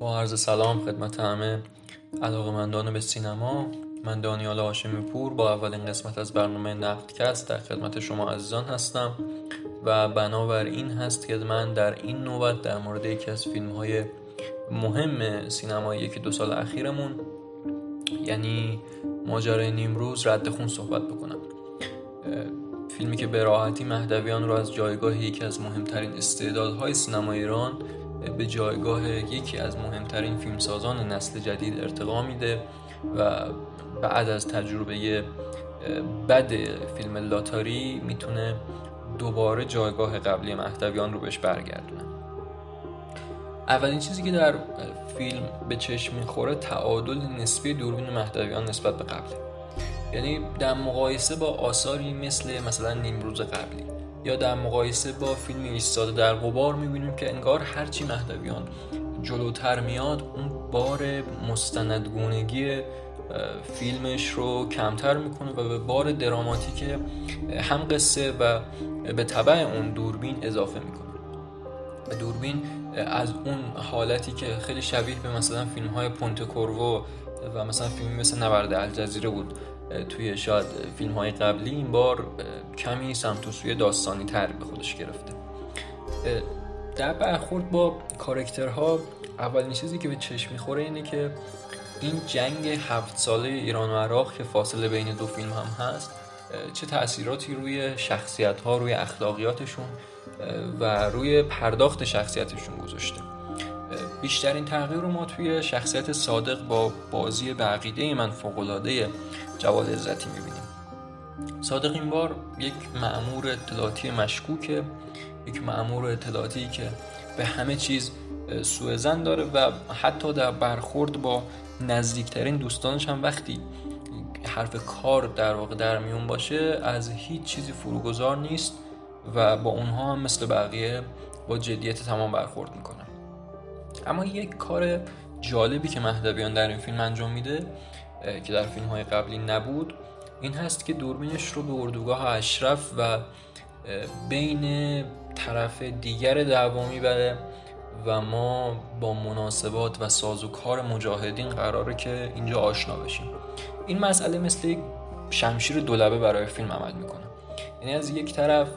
با عرض سلام خدمت همه علاقمندان به سینما. من دانیال هاشمی پور با اولین قسمت از برنامه نقدکست در خدمت شما عزیزان هستم و بنابر این هست که من در این نوبت در مورد یکی از فیلم های مهم سینمای یکی دو سال اخیرمون یعنی ماجرای نیمروز رد خون صحبت بکنم. فیلمی که به راحتی مهدویان رو از جایگاه یکی از مهمترین استعدادهای سینما ایران به جایگاه یکی از مهمترین فیلمسازان نسل جدید ارتقا میده و بعد از تجربه بد فیلم لاتاری می‌تونه دوباره جایگاه قبلی مهدویان رو بهش برگردونه. اولین چیزی که در فیلم به چشم می‌خوره تعادل نسبی دوربین مهدویان نسبت به قبله. یعنی در مقایسه با آثاری مثل مثلا نیمروز قبلی یا در مقایسه با فیلم ایستاده در غبار می‌بینیم که انگار هرچی مهدویان جلوتر میاد اون بار مستندگونگی فیلمش رو کمتر می‌کنه و به بار دراماتیک هم قصه و به طبع اون دوربین اضافه می‌کنه. و دوربین از اون حالتی که خیلی شبیه به مثلا فیلم های پونت کورو و مثلا فیلمی مثل نبرد الجزیره بود توی شاید فیلم های قبلی این بار کمی سمت و سوی داستانی تر به خودش گرفته. در برخورد با کارکترها اولین چیزی که به چشم می‌خوره اینه که این جنگ هفت ساله ایران و عراق که فاصله بین دو فیلم هم هست چه تاثیراتی روی شخصیت ها روی اخلاقیاتشون و روی پرداخت شخصیتشون گذاشته. بیشترین تغییر رو ما توی شخصیت صادق با بازی به من فوقلاده جواد عزتی می‌بینیم. صادق این بار یک معمور اطلاعاتی مشکوکه یک معمور اطلاعاتی که به همه چیز سوء زن داره و حتی در برخورد با نزدیکترین دوستانش هم وقتی حرف کار در واقع در میون باشه از هیچ چیزی فروگذار نیست و با اونها هم مثل بقیه با جدیت تمام برخورد می‌کنه. اما یک کار جالبی که مهدویان در این فیلم انجام میده که در فیلم های قبلی نبود این هست که دوربینش رو به اردوگاه اشرف و بین طرف دیگر دعوا می‌بره و ما با مناسبات و سازوکار مجاهدین قراره که اینجا آشنا بشیم. این مسئله مثل یک شمشیر دولبه برای فیلم عمل می‌کنه. یعنی از یک طرف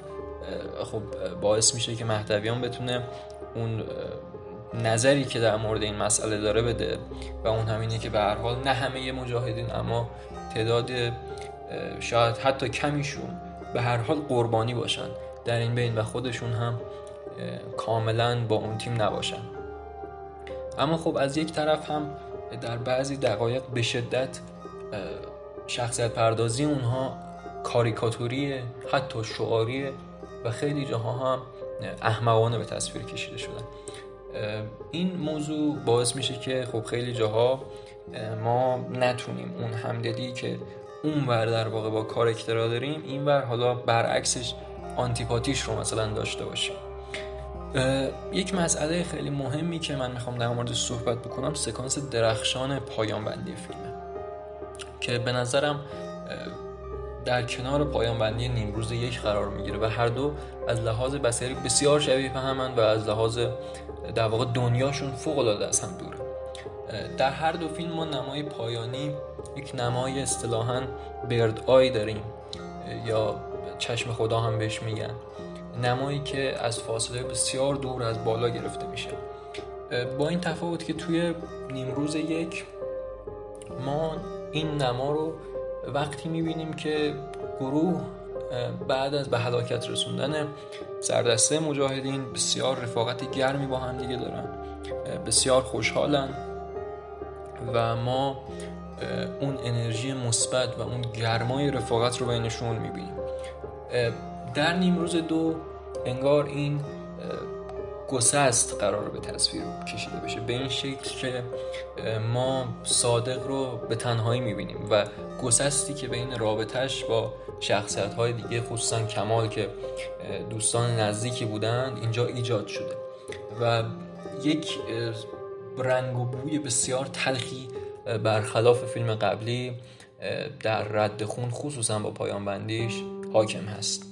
خب باعث میشه که مهدویان بتونه اون نظری که در مورد این مسئله داره بده و اون همینه که به هر حال نه همه مجاهدین اما تعداد شاید حتی کمیشون به هر حال قربانی باشن. در این بین و خودشون هم کاملا با اون تیم نباشن. اما خب از یک طرف هم در بعضی دقایق به شدت شخصیت پردازی اونها کاریکاتوری حتی شعاریه و خیلی جاها هم احمقانه به تصویر کشیده شدن. این موضوع باعث میشه که خب خیلی جاها ما نتونیم اون همدلی که اون ور در واقع با کارکترها داریم این ور حالا برعکسش آنتیپاتیش رو مثلا داشته باشیم. یک مسئله خیلی مهمی که من می‌خوام در مورد صحبت بکنم سکانس درخشان پایان بندی فیلمه. که به نظرم در کنار پایان بندی نیمروز یک قرار می‌گیره و هر دو از لحاظ بسیاری بسیار شبیه به همن و از لحاظ در واقع دنیاشون فوق العاده از هم دوره. در هر دو فیلم ما نمای پایانی یک نمای اصطلاحا برد آی داریم یا چشم خدا هم بهش میگن. نمایی که از فاصله بسیار دور از بالا گرفته میشه. با این تفاوت که توی نیمروز یک ما این نما رو وقتی می‌بینیم که گروه بعد از به هلاکت رسوندن سردسته مجاهدین بسیار رفاقت گرمی با هم دیگه دارن بسیار خوشحالن و ما اون انرژی مثبت و اون گرمای رفاقت رو بینشون می‌بینیم. در نیمروز دو انگار این گسست قرار به تصویر کشیده بشه. به این شکل که ما صادق رو به تنهایی می‌بینیم و گسستی که بین رابطهش با شخصیت های دیگه خصوصا کمال که دوستان نزدیکی بودند اینجا ایجاد شده. و یک رنگ و بوی بسیار تلخی برخلاف فیلم قبلی در رد خون خصوصا با پایان بندیش حاکم هست.